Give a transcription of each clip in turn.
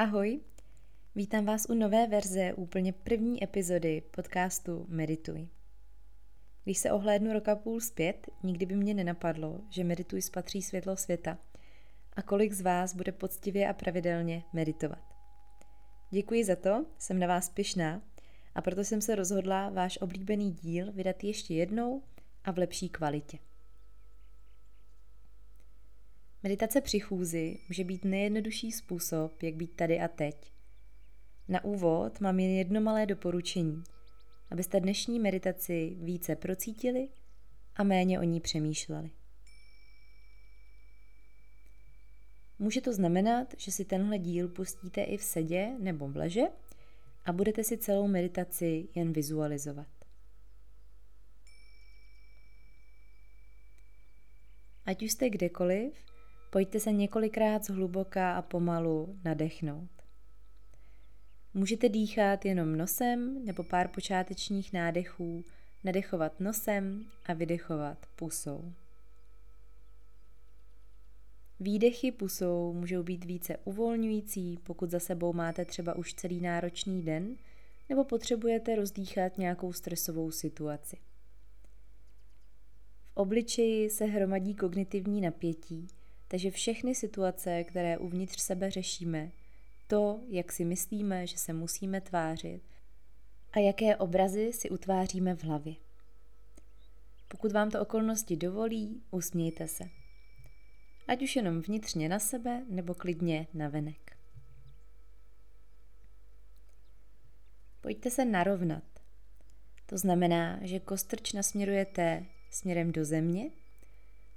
Ahoj, vítám vás u nové verze úplně první epizody podcastu Medituj. Když se ohlédnu roka půl zpět, nikdy by mě nenapadlo, že Medituj spatří světlo světa a kolik z vás bude poctivě a pravidelně meditovat. Děkuji za to, jsem na vás pyšná a proto jsem se rozhodla váš oblíbený díl vydat ještě jednou a v lepší kvalitě. Meditace při chůzi může být nejjednodušší způsob, jak být tady a teď. Na úvod mám jen jedno malé doporučení, abyste dnešní meditaci více procítili a méně o ní přemýšleli. Může to znamenat, že si tenhle díl pustíte i v sedě nebo v leže a budete si celou meditaci jen vizualizovat. Ať už jste kdekoliv, pojďte se několikrát zhluboka a pomalu nadechnout. Můžete dýchat jenom nosem nebo pár počátečních nádechů, nadechovat nosem a vydechovat pusou. Výdechy pusou můžou být více uvolňující, pokud za sebou máte třeba už celý náročný den, nebo potřebujete rozdýchat nějakou stresovou situaci. V obličeji se hromadí kognitivní napětí, takže všechny situace, které uvnitř sebe řešíme, to, jak si myslíme, že se musíme tvářit a jaké obrazy si utváříme v hlavě. Pokud vám to okolnosti dovolí, usmějte se ať už jenom vnitřně na sebe nebo klidně na venek. Pojďte se narovnat. To znamená, že kostrč nasměrujete směrem do země,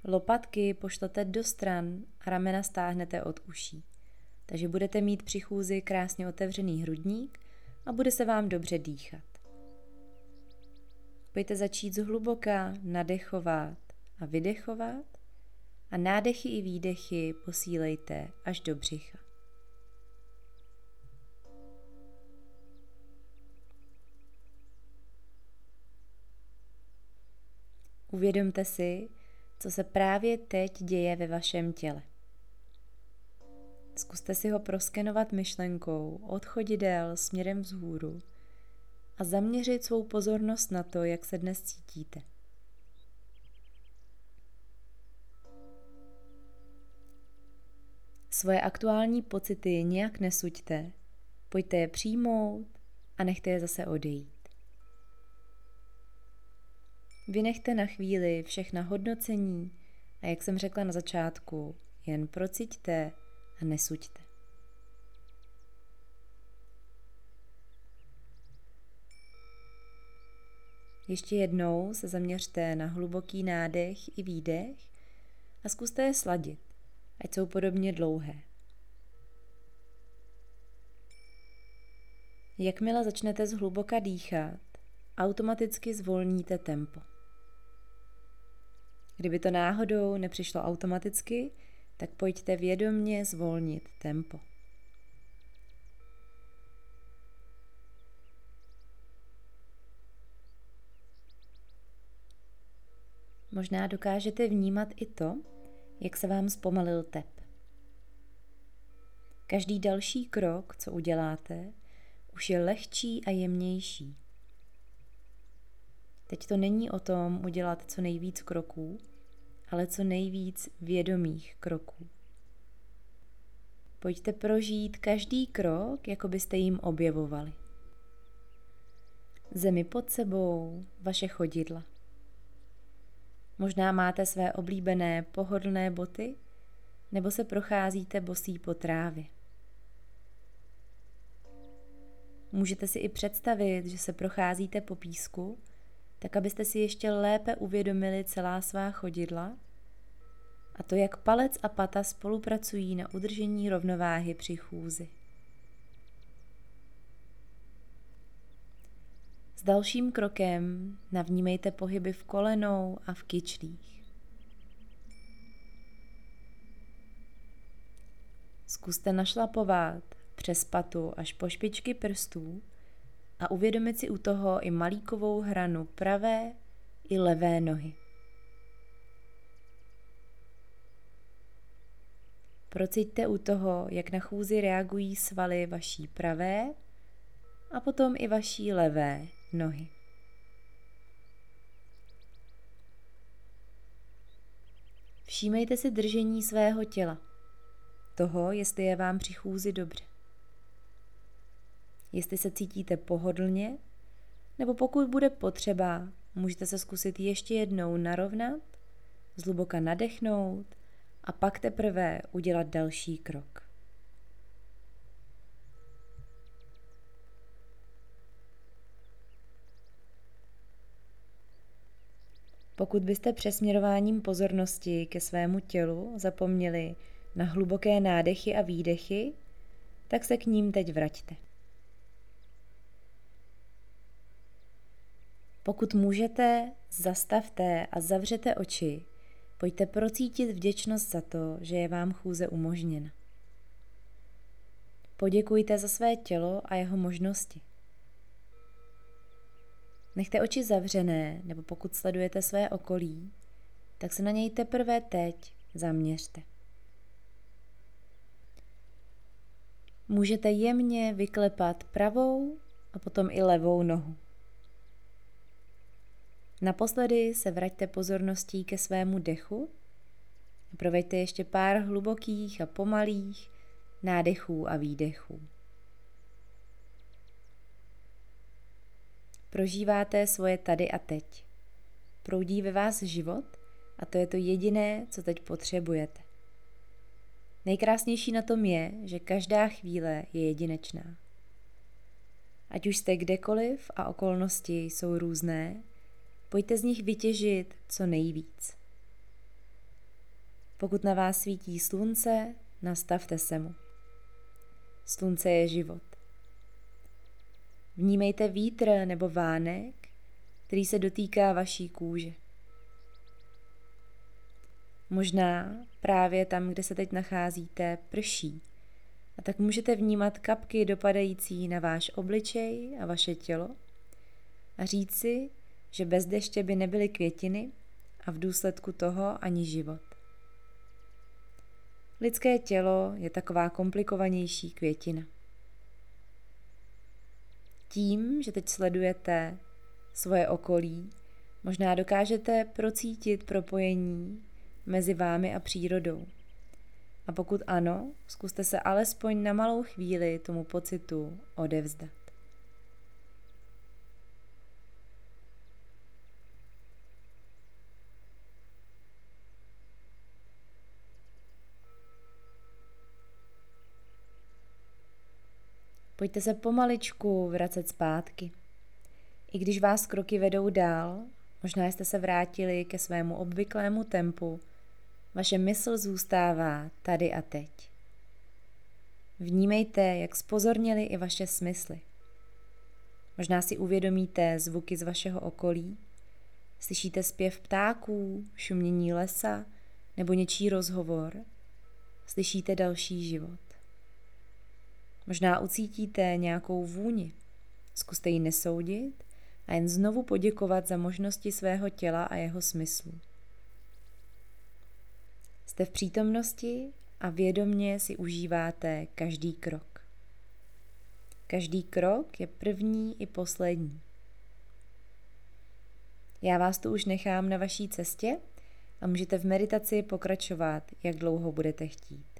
lopatky pošlete do stran a ramena stáhnete od uší. Takže budete mít při chůzi krásně otevřený hrudník a bude se vám dobře dýchat. Pojďte začít zhluboka nadechovat a vydechovat a nádechy i výdechy posílejte až do břicha. Uvědomte si, co se právě teď děje ve vašem těle. Zkuste si ho proskenovat myšlenkou od chodidel směrem vzhůru a zaměřit svou pozornost na to, jak se dnes cítíte. Svoje aktuální pocity nějak nesuďte, pojďte je přijmout a nechte je zase odejít. Vynechte na chvíli všechna hodnocení a jak jsem řekla na začátku, jen prociťte a nesuďte. Ještě jednou se zaměřte na hluboký nádech i výdech a zkuste je sladit ať jsou podobně dlouhé. Jakmile začnete zhluboka dýchat, automaticky zvolníte tempo. Kdyby to náhodou nepřišlo automaticky, tak pojďte vědomně zvolnit tempo. Možná dokážete vnímat i to, jak se vám zpomalil tep. Každý další krok, co uděláte, už je lehčí a jemnější. Teď to není o tom udělat co nejvíc kroků, ale co nejvíc vědomých kroků. Pojďte prožít každý krok, jako byste jim objevovali. Zemi pod sebou, vaše chodidla. Možná máte své oblíbené pohodlné boty, nebo se procházíte bosí po trávě. Můžete si i představit, že se procházíte po písku, tak abyste si ještě lépe uvědomili celá svá chodidla a to, jak palec a pata spolupracují na udržení rovnováhy při chůzi. dalším krokem navnímejte pohyby v kolenou a v kyčlích. Zkuste našlapovat přes patu až po špičky prstů a uvědomit si u toho i malíkovou hranu pravé i levé nohy. Prociťte u toho, jak na chůzi reagují svaly vaší pravé a potom i vaší levé nohy. Všímejte si držení svého těla, toho, jestli je vám při chůzi dobře. Jestli se cítíte pohodlně, nebo pokud bude potřeba, můžete se zkusit ještě jednou narovnat, zhluboka nadechnout a pak teprve udělat další krok. Pokud byste přesměrováním pozornosti ke svému tělu zapomněli na hluboké nádechy a výdechy, tak se k ním teď vraťte. Pokud můžete, zastavte a zavřete oči. Pojďte procítit vděčnost za to, že je vám chůze umožněna. Poděkujte za své tělo a jeho možnosti. Nechte oči zavřené, nebo pokud sledujete své okolí, tak se na něj teprve teď zaměřte. Můžete jemně vyklepat pravou a potom i levou nohu. Naposledy se vraťte pozorností ke svému dechu proveďte ještě pár hlubokých a pomalých nádechů a výdechů. Prožíváte svoje tady a teď. Proudí ve vás život a to je to jediné, co teď potřebujete. Nejkrásnější na tom je, že každá chvíle je jedinečná. Ať už jste kdekoliv a okolnosti jsou různé, pojďte z nich vytěžit co nejvíc. Pokud na vás svítí slunce, nastavte se mu. Slunce je život. Vnímejte vítr nebo vánek, který se dotýká vaší kůže. Možná právě tam, kde se teď nacházíte, prší. A tak můžete vnímat kapky dopadající na váš obličej a vaše tělo a říct si, že bez deště by nebyly květiny a v důsledku toho ani život. Lidské tělo je taková komplikovanější květina. Tím, že teď sledujete svoje okolí, možná dokážete procítit propojení mezi vámi a přírodou. A pokud ano, zkuste se alespoň na malou chvíli tomu pocitu odevzdat. Pojďte se pomaličku vracet zpátky. I když vás kroky vedou dál, možná jste se vrátili ke svému obvyklému tempu, vaše mysl zůstává tady a teď. Vnímejte, jak spozorněli i vaše smysly. Možná si uvědomíte zvuky z vašeho okolí, slyšíte zpěv ptáků, šumění lesa nebo něčí rozhovor, slyšíte další život. Možná ucítíte nějakou vůni. Zkuste ji nesoudit a jen znovu poděkovat za možnosti svého těla a jeho smyslu. Jste v přítomnosti a vědomně si užíváte každý krok. Každý krok je první i poslední. Já vás tu už nechám na vaší cestě a můžete v meditaci pokračovat, jak dlouho budete chtít.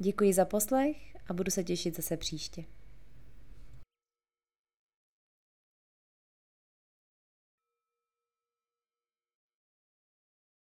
Děkuji za poslech a budu se těšit zase příště.